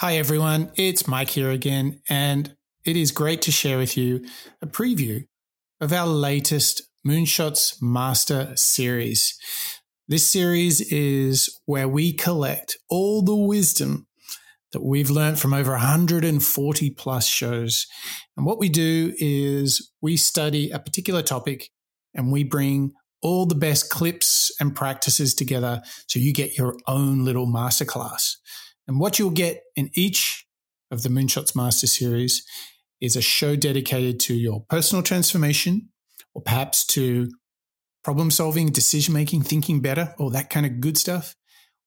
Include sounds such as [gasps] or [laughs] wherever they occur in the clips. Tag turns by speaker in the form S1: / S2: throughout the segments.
S1: Hi, everyone. It's Mike here again, and it is great to share with you a preview of our latest Moonshots Master series. This series is where we collect all the wisdom that we've learned from over 140 plus shows. And what we do is we study a particular topic and we bring all the best clips and practices together so you get your own little masterclass. And what you'll get in each of the Moonshots Master Series is a show dedicated to your personal transformation or perhaps to problem solving, decision making, thinking better, all that kind of good stuff.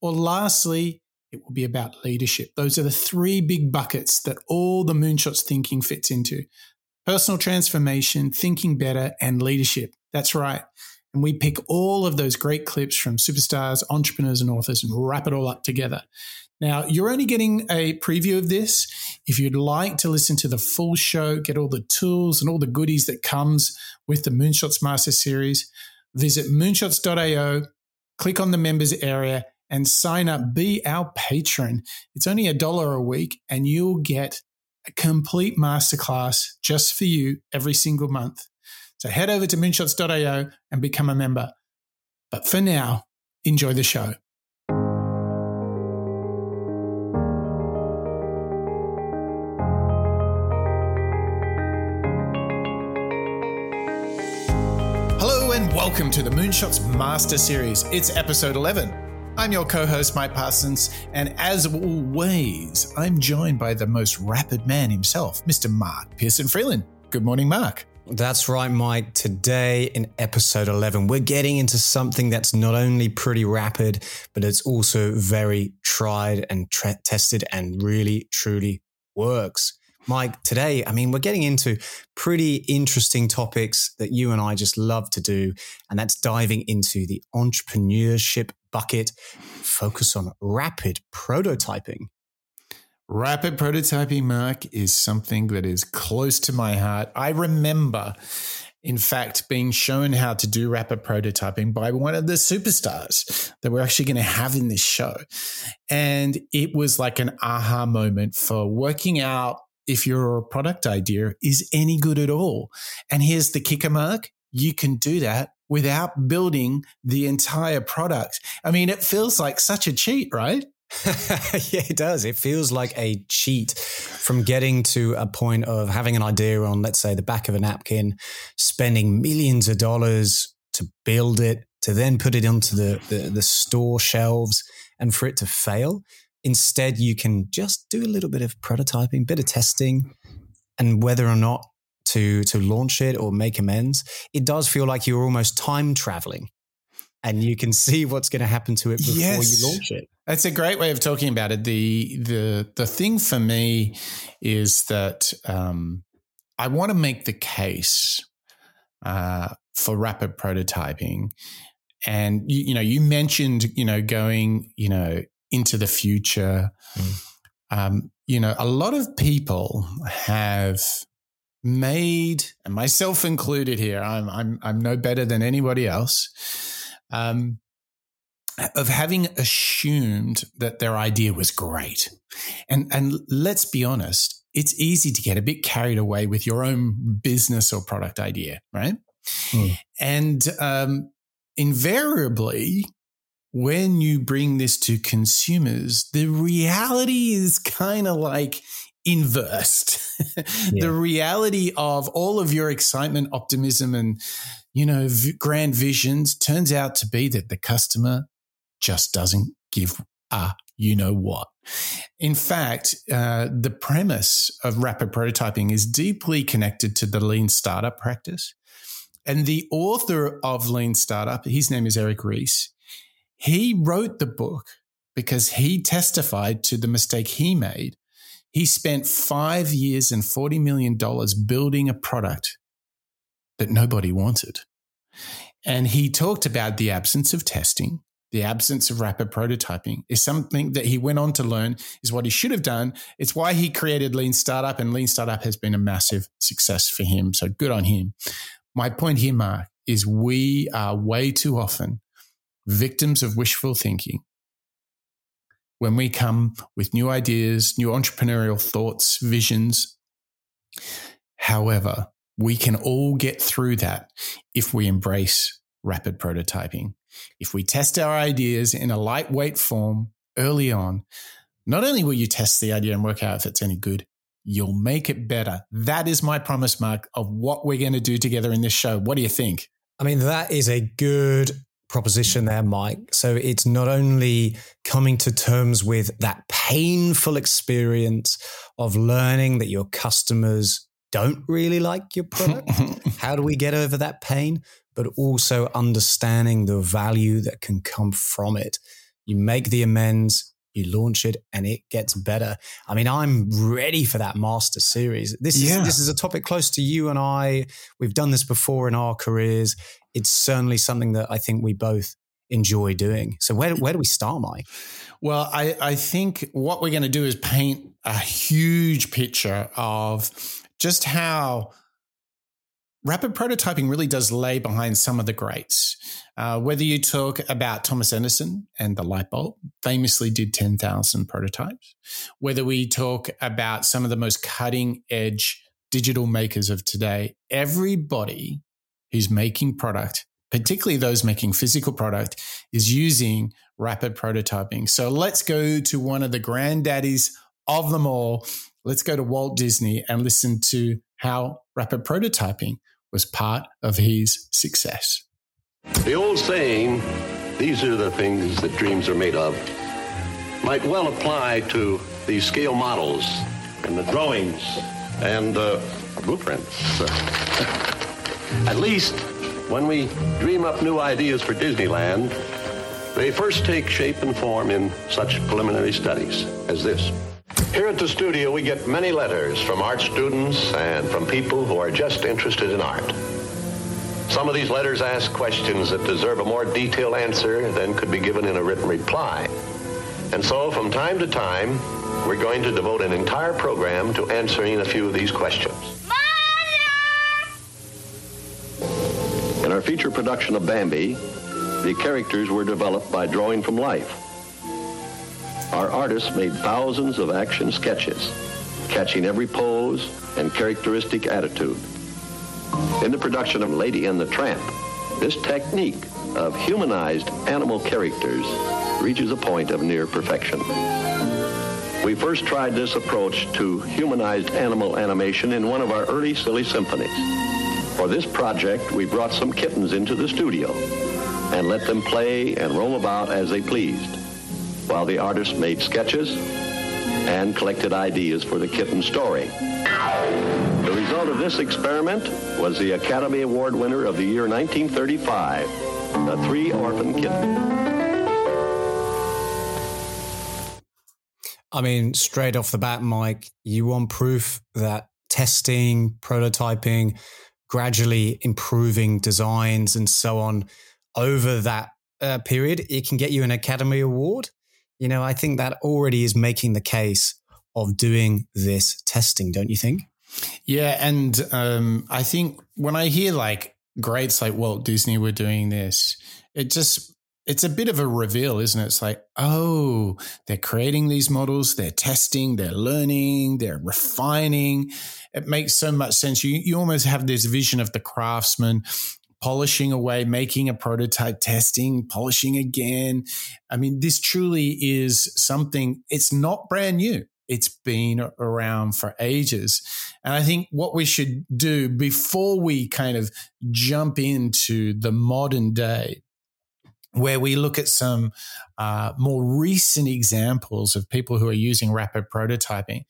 S1: Or lastly, it will be about leadership. Those are the three big buckets that all the Moonshots thinking fits into personal transformation, thinking better, and leadership. That's right. And we pick all of those great clips from superstars, entrepreneurs, and authors and wrap it all up together. Now, you're only getting a preview of this. If you'd like to listen to the full show, get all the tools and all the goodies that comes with the Moonshots Master Series, visit moonshots.io, click on the members area and sign up. Be our patron. It's only a dollar a week and you'll get a complete masterclass just for you every single month. So head over to moonshots.io and become a member. But for now, enjoy the show. Welcome to the Moonshots Master Series. It's episode 11. I'm your co host, Mike Parsons, and as always, I'm joined by the most rapid man himself, Mr. Mark Pearson Freeland. Good morning, Mark.
S2: That's right, Mike. Today in episode 11, we're getting into something that's not only pretty rapid, but it's also very tried and tra- tested and really, truly works. Mike, today, I mean, we're getting into pretty interesting topics that you and I just love to do. And that's diving into the entrepreneurship bucket, focus on rapid prototyping.
S1: Rapid prototyping, Mark, is something that is close to my heart. I remember, in fact, being shown how to do rapid prototyping by one of the superstars that we're actually going to have in this show. And it was like an aha moment for working out if your product idea is any good at all. And here's the kicker mark. You can do that without building the entire product. I mean, it feels like such a cheat, right? [laughs]
S2: yeah, it does. It feels like a cheat from getting to a point of having an idea on, let's say, the back of a napkin, spending millions of dollars to build it, to then put it onto the, the, the store shelves and for it to fail. Instead, you can just do a little bit of prototyping, bit of testing, and whether or not to to launch it or make amends, it does feel like you're almost time traveling, and you can see what's going to happen to it before yes. you launch it.
S1: That's a great way of talking about it. the the The thing for me is that um, I want to make the case uh, for rapid prototyping, and you, you know, you mentioned you know going you know into the future. Mm. Um, you know, a lot of people have made, and myself included here, I'm, I'm, I'm no better than anybody else, um, of having assumed that their idea was great. And, and let's be honest, it's easy to get a bit carried away with your own business or product idea, right? Mm. And um, invariably, when you bring this to consumers, the reality is kind of like inversed. [laughs] yeah. The reality of all of your excitement, optimism, and, you know, v- grand visions turns out to be that the customer just doesn't give a you know what. In fact, uh, the premise of rapid prototyping is deeply connected to the lean startup practice. And the author of Lean Startup, his name is Eric Ries, he wrote the book because he testified to the mistake he made. He spent five years and $40 million building a product that nobody wanted. And he talked about the absence of testing, the absence of rapid prototyping is something that he went on to learn is what he should have done. It's why he created Lean Startup, and Lean Startup has been a massive success for him. So good on him. My point here, Mark, is we are way too often victims of wishful thinking. when we come with new ideas, new entrepreneurial thoughts, visions. However, we can all get through that if we embrace rapid prototyping. If we test our ideas in a lightweight form early on, not only will you test the idea and work out if it's any good, you'll make it better. That is my promise, Mark, of what we're going to do together in this show. What do you think?
S2: I mean, that is a good proposition there, Mike. So it's not only coming to terms with that painful experience of learning that your customers don't really like your product. [laughs] How do we get over that pain? But also understanding the value that can come from it. You make the amends, you launch it and it gets better. I mean, I'm ready for that master series. This is this is a topic close to you and I. We've done this before in our careers. It's certainly something that I think we both enjoy doing. So where where do we start, Mike?
S1: Well, I, I think what we're going to do is paint a huge picture of just how rapid prototyping really does lay behind some of the greats. Uh, whether you talk about Thomas Edison and the light bulb, famously did 10,000 prototypes, whether we talk about some of the most cutting edge digital makers of today, everybody who's making product, particularly those making physical product, is using rapid prototyping. So let's go to one of the granddaddies of them all. Let's go to Walt Disney and listen to how rapid prototyping was part of his success.
S3: The old saying, these are the things that dreams are made of, might well apply to these scale models and the drawings and uh, blueprints. [laughs] At least when we dream up new ideas for Disneyland, they first take shape and form in such preliminary studies as this. Here at the studio, we get many letters from art students and from people who are just interested in art. Some of these letters ask questions that deserve a more detailed answer than could be given in a written reply. And so, from time to time, we're going to devote an entire program to answering a few of these questions. In our feature production of Bambi, the characters were developed by drawing from life. Our artists made thousands of action sketches, catching every pose and characteristic attitude. In the production of Lady and the Tramp, this technique of humanized animal characters reaches a point of near perfection. We first tried this approach to humanized animal animation in one of our early silly symphonies. For this project, we brought some kittens into the studio and let them play and roam about as they pleased, while the artist made sketches and collected ideas for the kitten story. The result of this experiment was the Academy Award winner of the year 1935, The Three Orphan Kittens.
S2: I mean, straight off the bat, Mike, you want proof that testing, prototyping, gradually improving designs and so on over that uh, period, it can get you an Academy Award. You know, I think that already is making the case of doing this testing, don't you think?
S1: Yeah, and um, I think when I hear like greats like Walt Disney were doing this, it just it's a bit of a reveal, isn't it? It's like, oh, they're creating these models, they're testing, they're learning, they're refining. It makes so much sense. You you almost have this vision of the craftsman polishing away, making a prototype, testing, polishing again. I mean, this truly is something, it's not brand new. It's been around for ages. And I think what we should do before we kind of jump into the modern day, where we look at some uh, more recent examples of people who are using rapid prototyping,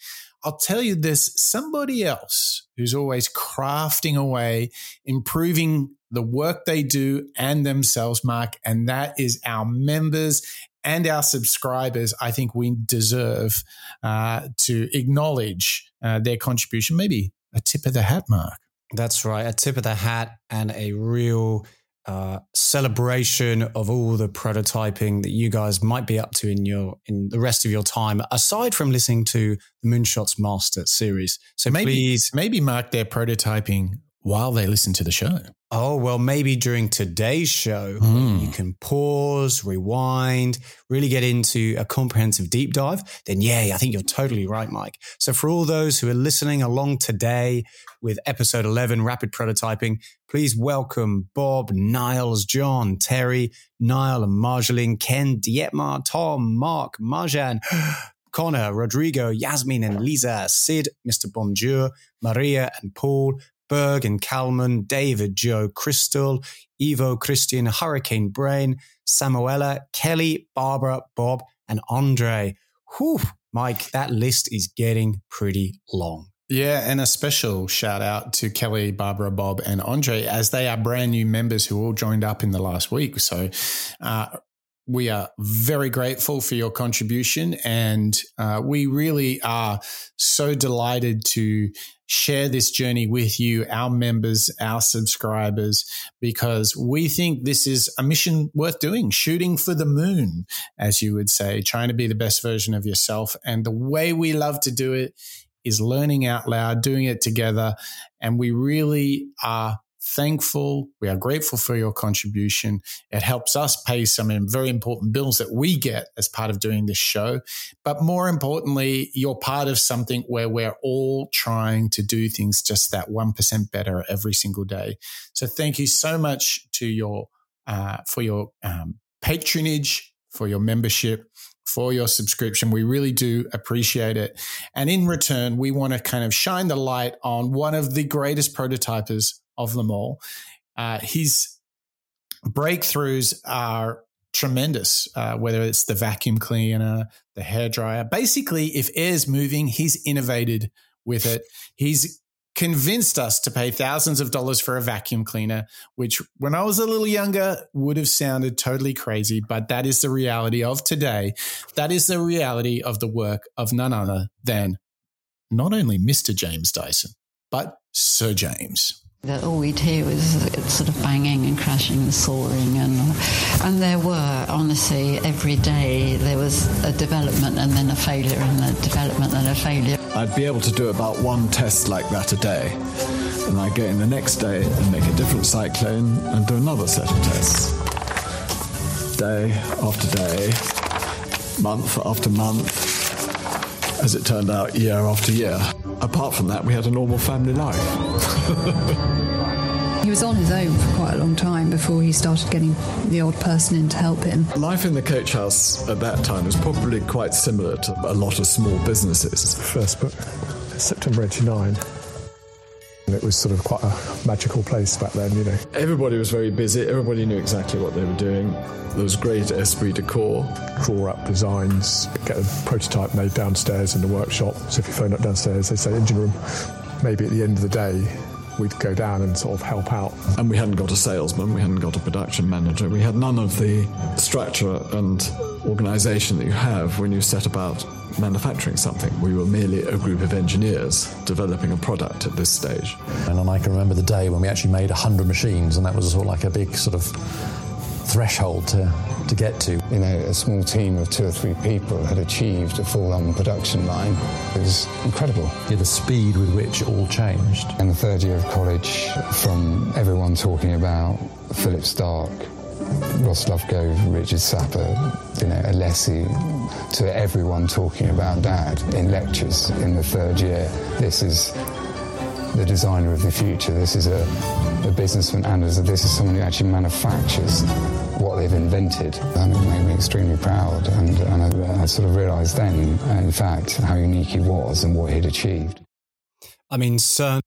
S1: I'll tell you there's somebody else who's always crafting away, improving the work they do and themselves, Mark. And that is our members and our subscribers. I think we deserve uh, to acknowledge uh, their contribution. Maybe a tip of the hat, Mark.
S2: That's right. A tip of the hat and a real uh, celebration of all the prototyping that you guys might be up to in your in the rest of your time, aside from listening to the Moonshots Master series. So
S1: maybe,
S2: please,
S1: maybe mark their prototyping while they listen to the show.
S2: Oh, well, maybe during today's show,
S1: Mm.
S2: you can pause, rewind, really get into a comprehensive deep dive. Then, yeah, I think you're totally right, Mike. So, for all those who are listening along today with episode 11, Rapid Prototyping, please welcome Bob, Niles, John, Terry, Niall, and Marjolaine, Ken, Dietmar, Tom, Mark, Marjan, [gasps] Connor, Rodrigo, Yasmin, and Lisa, Sid, Mr. Bonjour, Maria, and Paul. Berg and Kalman, David, Joe, Crystal, Evo, Christian, Hurricane Brain, Samuela, Kelly, Barbara, Bob, and Andre. Whew, Mike, that list is getting pretty long.
S1: Yeah, and a special shout out to Kelly, Barbara, Bob, and Andre, as they are brand new members who all joined up in the last week. So uh, we are very grateful for your contribution, and uh, we really are so delighted to share this journey with you, our members, our subscribers, because we think this is a mission worth doing, shooting for the moon, as you would say, trying to be the best version of yourself. And the way we love to do it is learning out loud, doing it together. And we really are thankful. We are grateful for your contribution. It helps us pay some very important bills that we get as part of doing this show. But more importantly, you're part of something where we're all trying to do things just that 1% better every single day. So thank you so much to your, uh, for your um, patronage, for your membership for your subscription. We really do appreciate it. And in return, we want to kind of shine the light on one of the greatest prototypers of them all. Uh, his breakthroughs are tremendous, uh, whether it's the vacuum cleaner, the hair dryer. Basically, if air's moving, he's innovated with it. He's convinced us to pay thousands of dollars for a vacuum cleaner, which when I was a little younger would have sounded totally crazy, but that is the reality of today. That is the reality of the work of none other than not only Mr. James Dyson, but Sir James.
S4: That all we'd hear was sort of banging and crashing and soaring, and and there were honestly every day there was a development and then a failure and a development and a failure.
S5: I'd be able to do about one test like that a day, and I'd go in the next day and make a different cyclone and do another set of tests, day after day, month after month. As it turned out, year after year. Apart from that, we had a normal family life.
S6: He was on his own for quite a long time before he started getting the odd person in to help him.
S5: Life in the coach house at that time was probably quite similar to a lot of small businesses.
S7: First book, September 89. And it was sort of quite a magical place back then, you know.
S5: Everybody was very busy, everybody knew exactly what they were doing. There was great esprit de corps.
S7: Draw up designs, get a prototype made downstairs in the workshop. So if you phone up downstairs, they say engine room. Maybe at the end of the day, we'd go down and sort of help out.
S5: And we hadn't got a salesman, we hadn't got a production manager, we had none of the structure and organisation that you have when you set about manufacturing something. We were merely a group of engineers developing a product at this stage.
S8: And I can remember the day when we actually made 100 machines, and that was sort of like a big sort of threshold to, to get to.
S9: You know, a small team of two or three people had achieved a full-on production line. It was incredible.
S8: Yeah, the speed with which it all changed.
S9: In the third year of college, from everyone talking about Philip Starck, Ross Lovegrove, Richard Sapper, you know, Alessi, to everyone talking about Dad in lectures in the third year. This is the designer of the future. This is a, a businessman and as this is someone who actually manufactures what they've invented. And it made me extremely proud. And, and I, I sort of realised then, uh, in fact, how unique he was and what he'd achieved.
S2: I mean, Sir